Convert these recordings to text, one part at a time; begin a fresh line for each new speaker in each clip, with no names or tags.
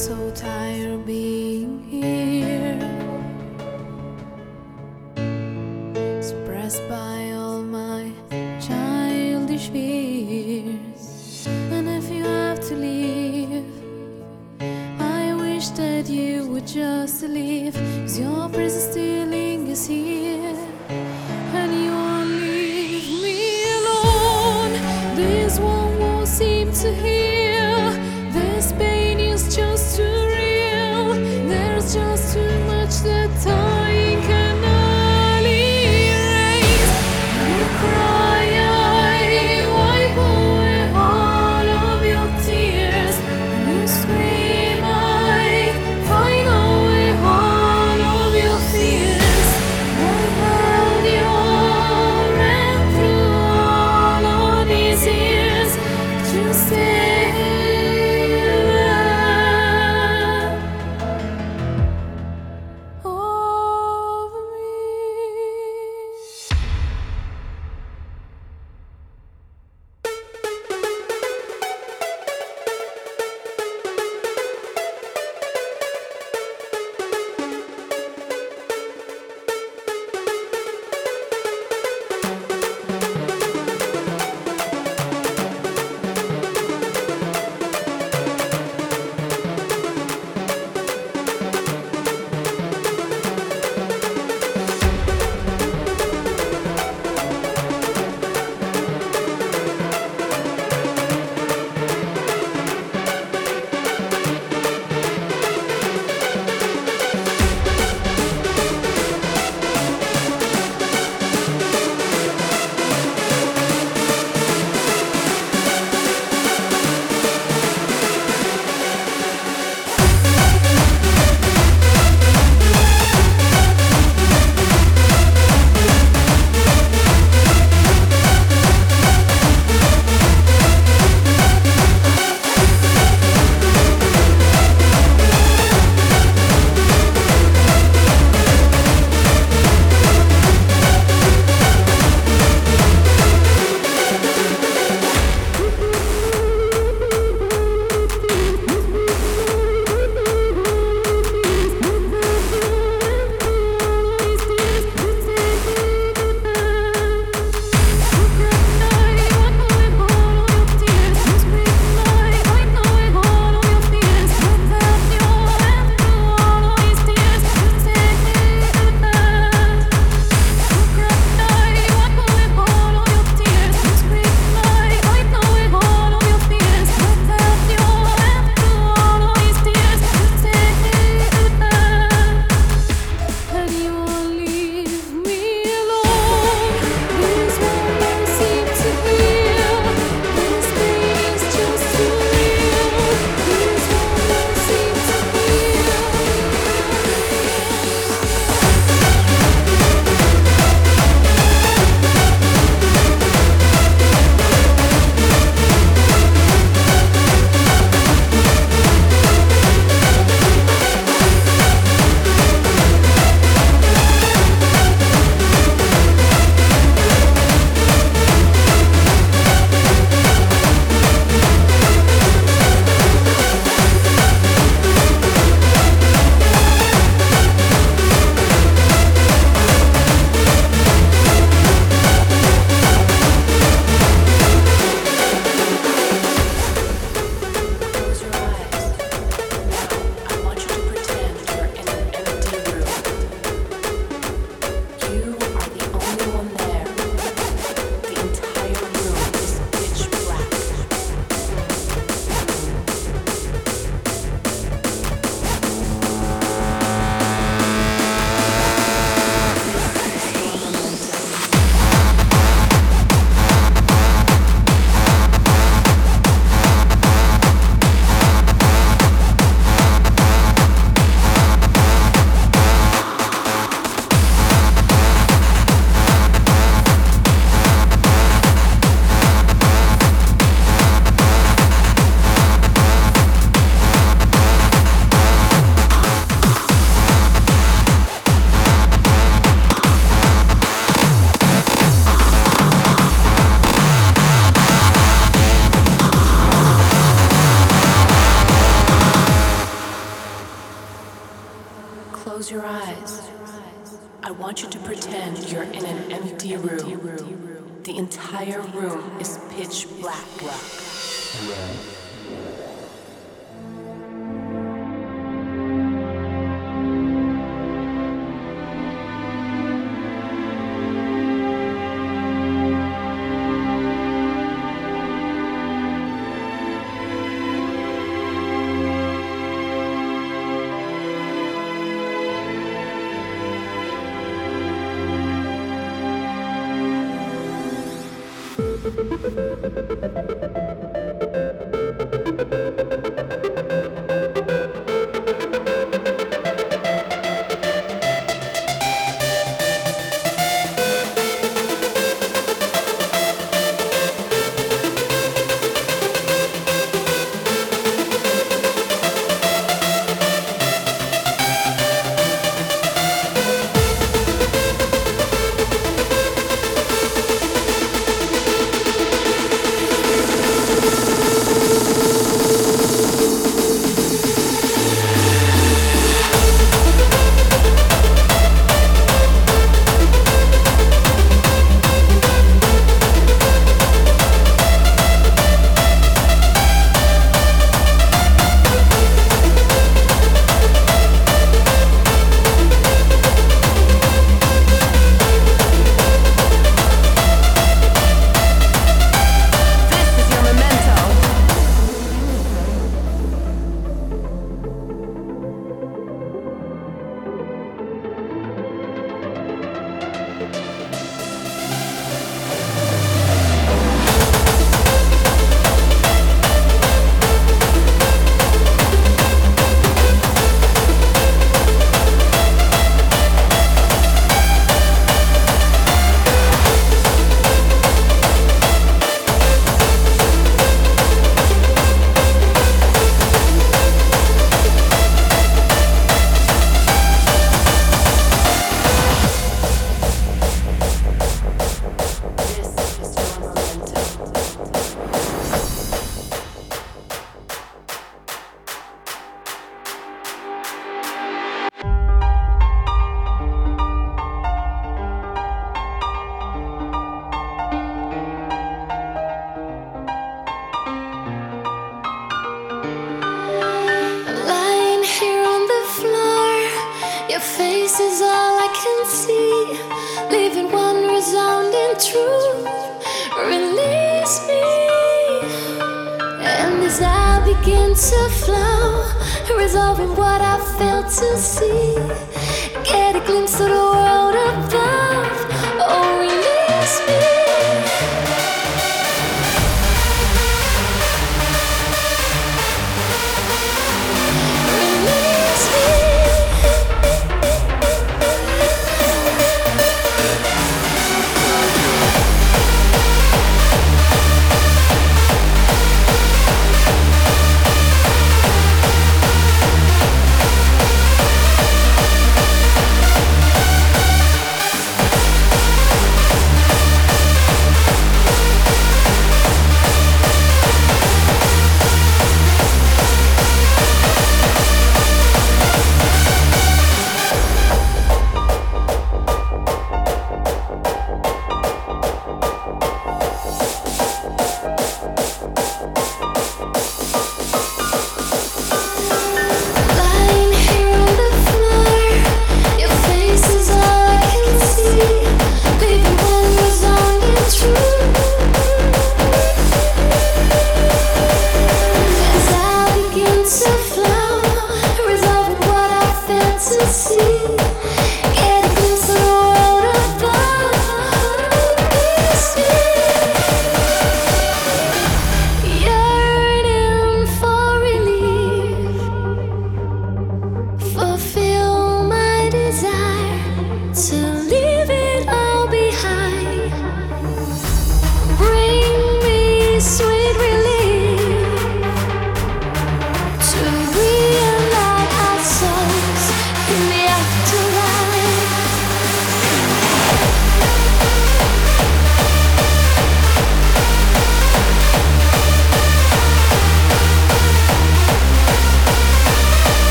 So tired of being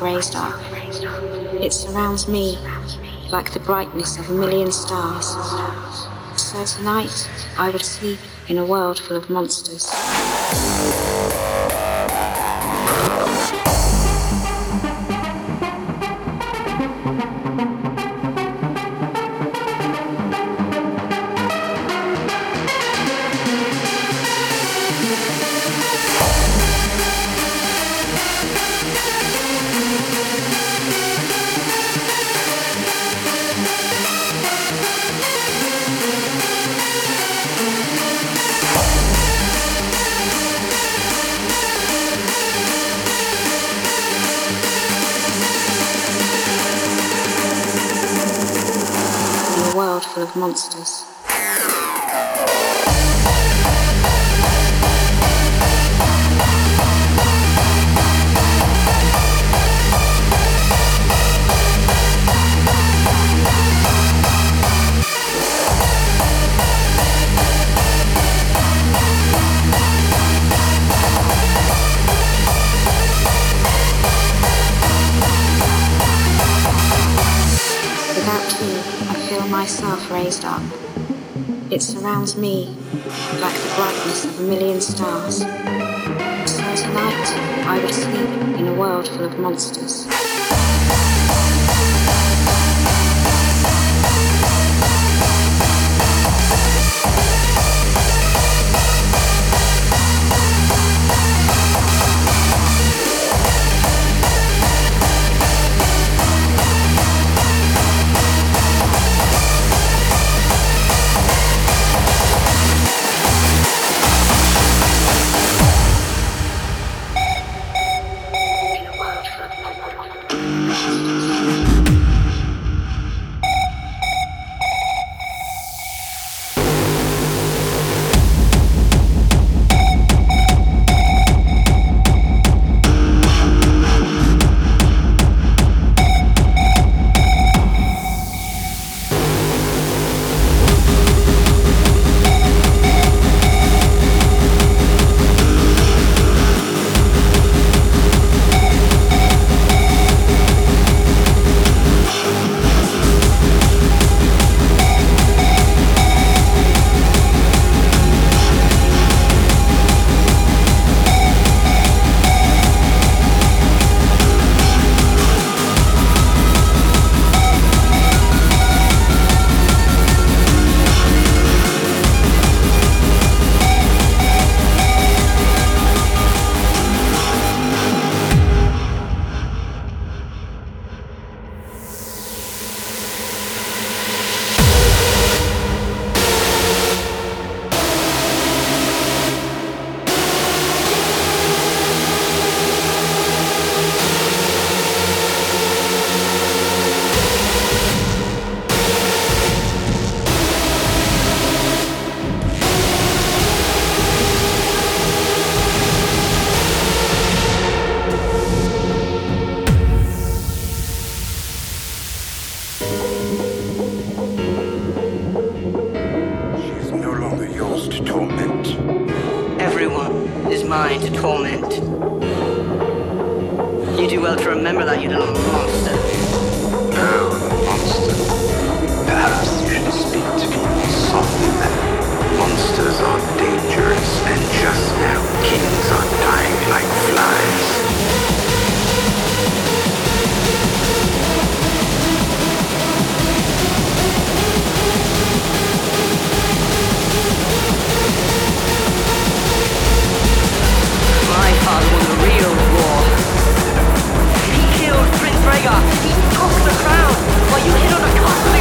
raised up. It surrounds me like the brightness of a million stars. So tonight I would sleep in a world full of monsters.
Monsters. Surrounds me like the brightness of a million stars. So tonight I would sleep in a world full of monsters.
mind to torment. You do well to remember that, you little monster. No, monster. Perhaps you should speak to me softly then. Monsters are dangerous, and just now kings are dying like flies. My father was the real war. He killed Prince Rhaegar. He took the crown while you hid on a coffin.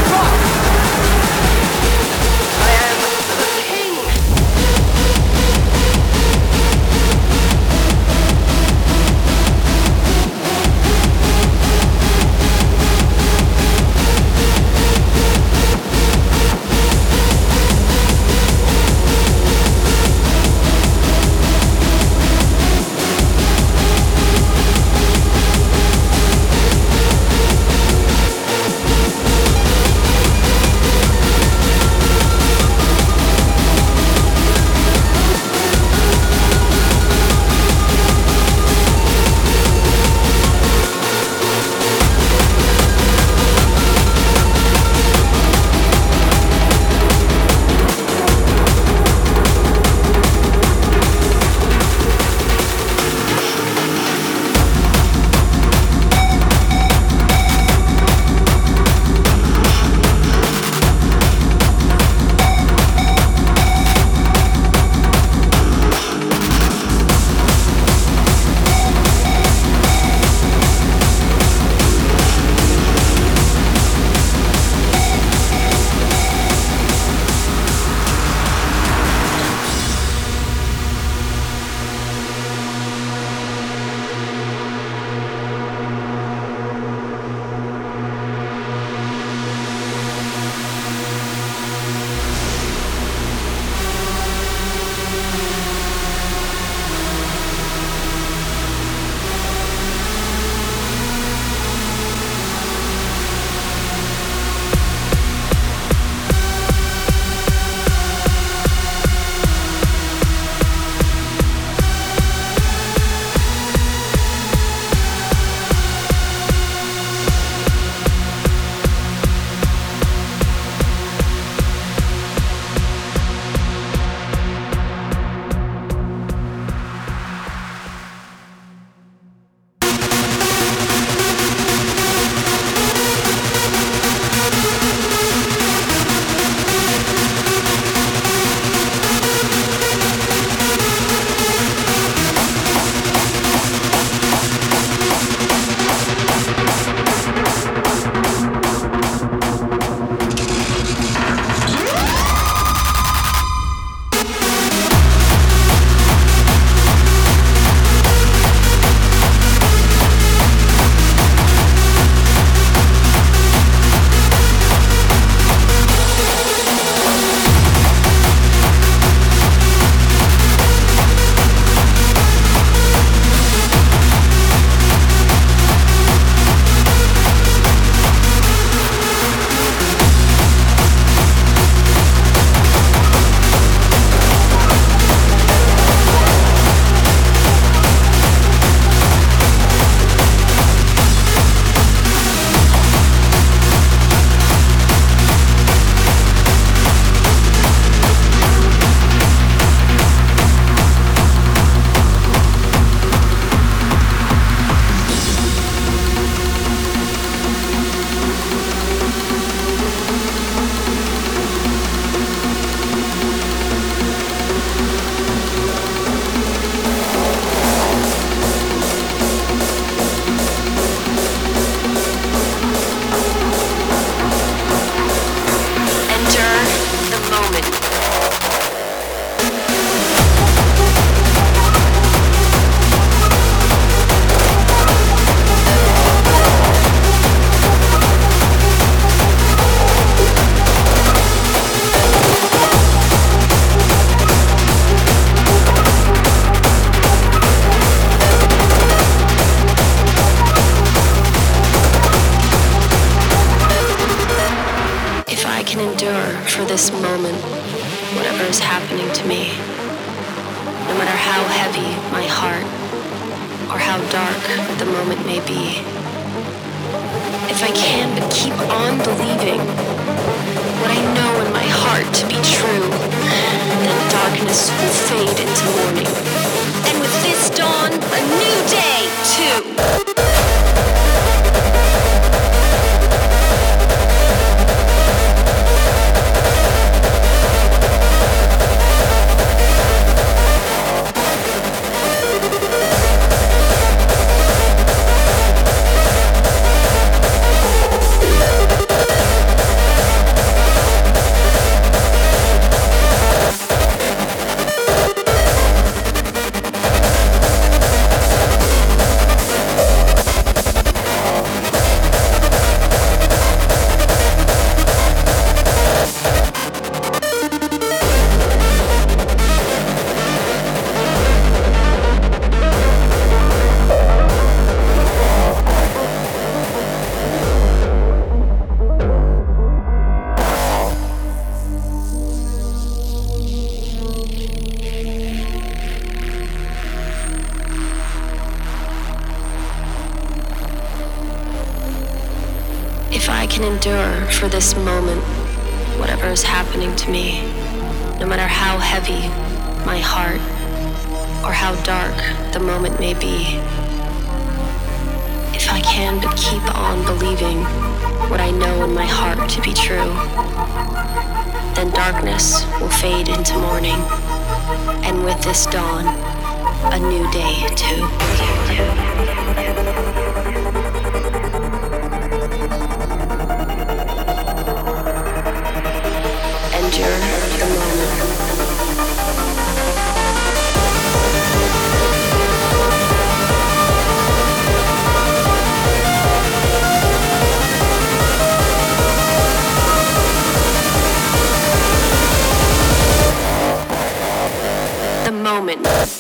can endure for this moment whatever is happening to me, no matter how heavy my heart or how dark the moment may be. If I can but keep on believing what I know in my heart to be true, then darkness will fade into morning, and with this dawn, a new day too. moment.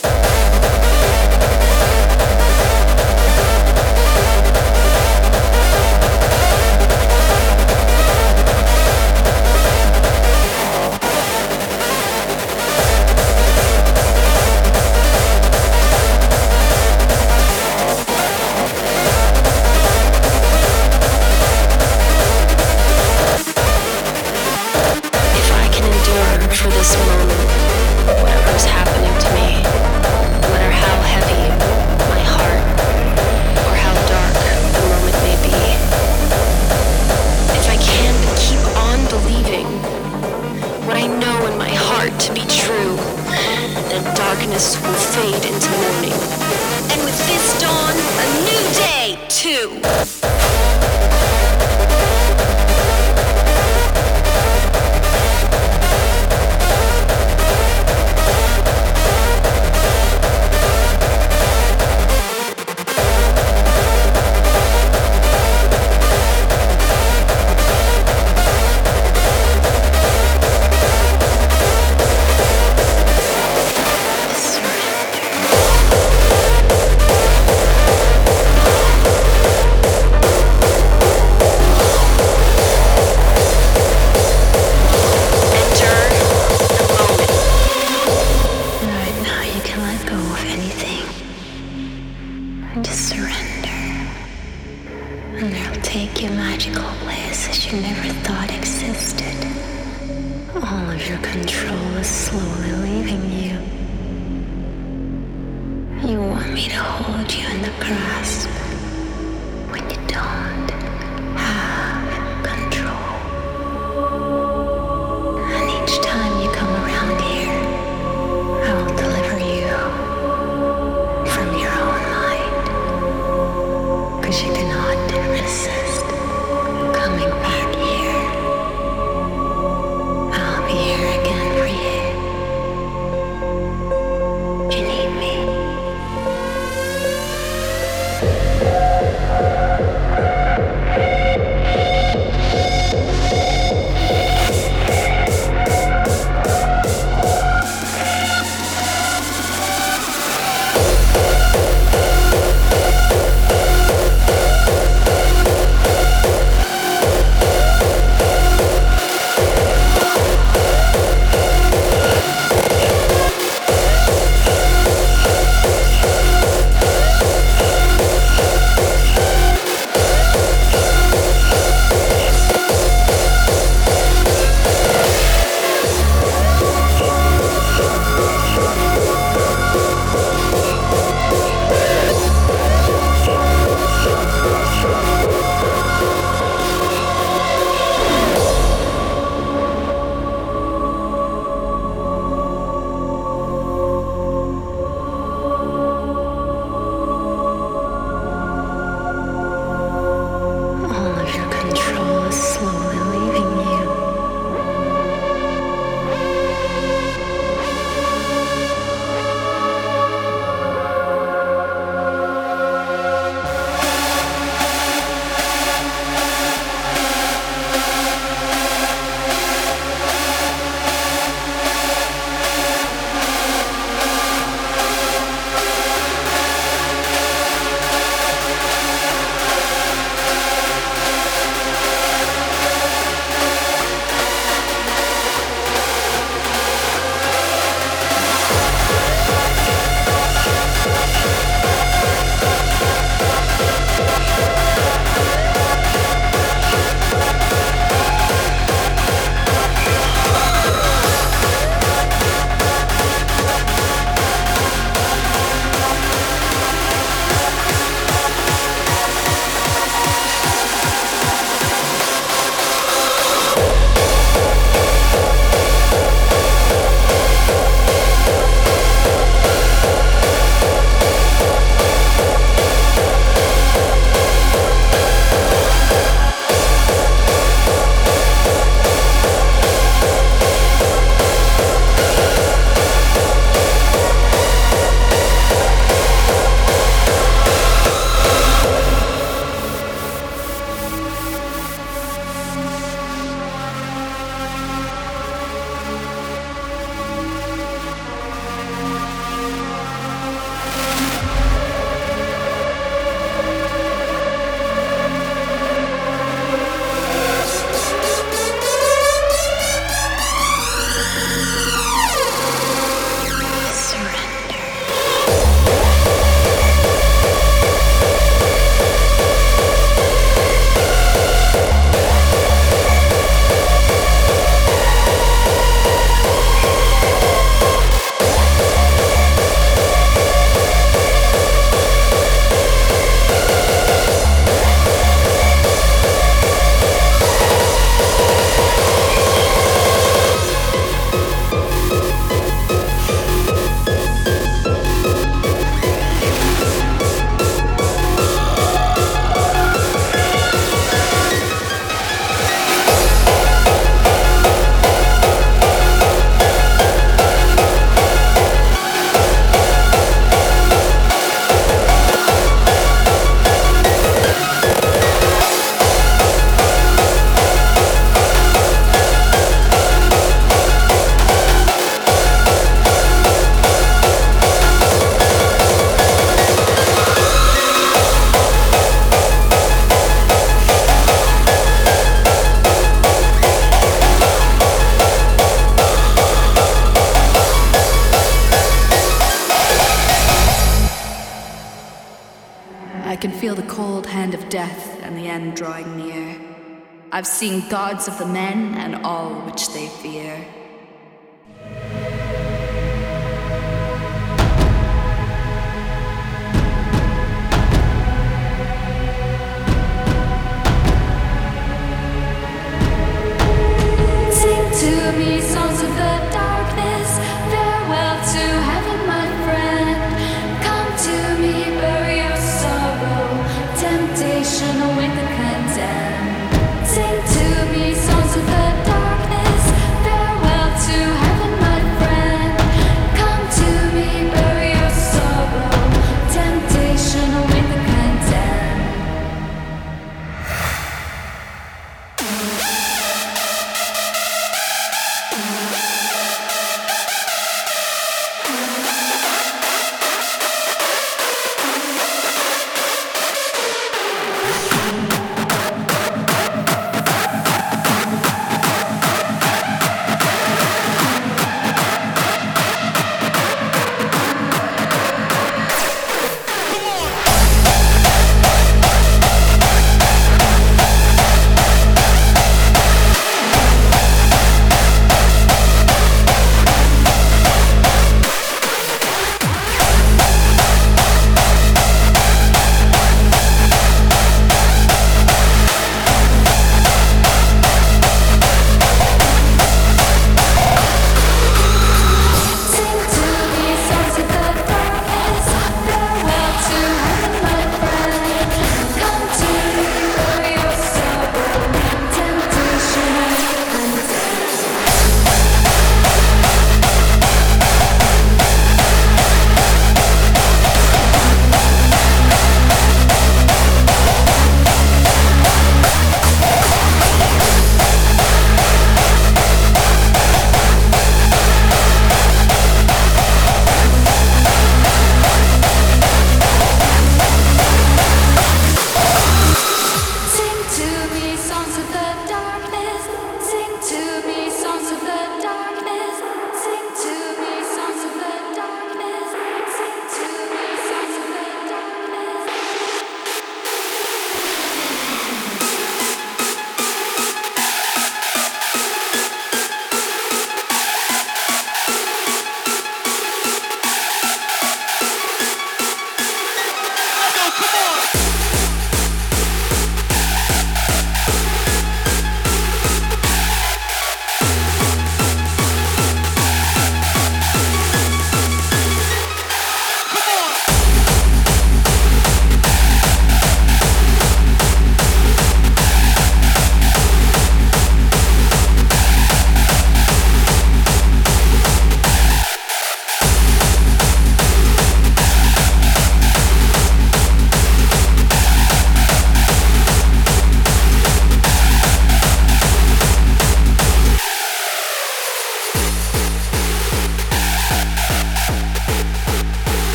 I've seen gods of the men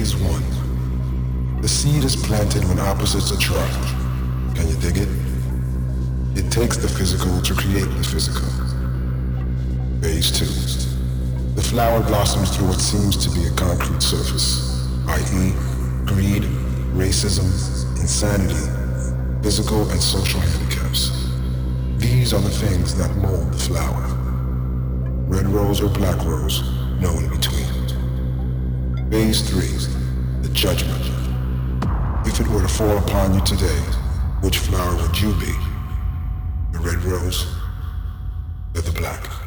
Phase one. The seed is planted when opposites attract. Can you dig it? It takes the physical to create the physical. Phase two. The flower blossoms through what seems to be a concrete surface, i.e., greed, racism, insanity, physical and social handicaps. These are the things that mold the flower. Red rose or black rose, no in between. Phase three, the judgment. If it were to fall upon you today, which flower would you be? The red rose or the black?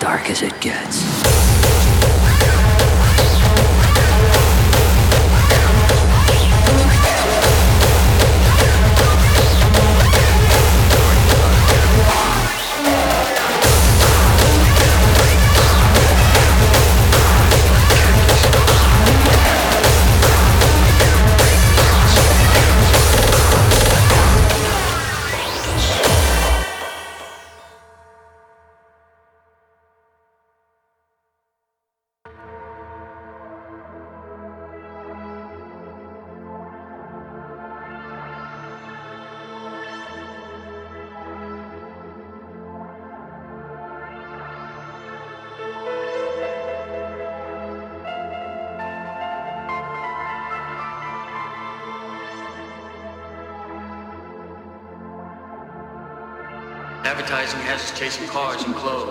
Advertising it us chasing cars and clothes.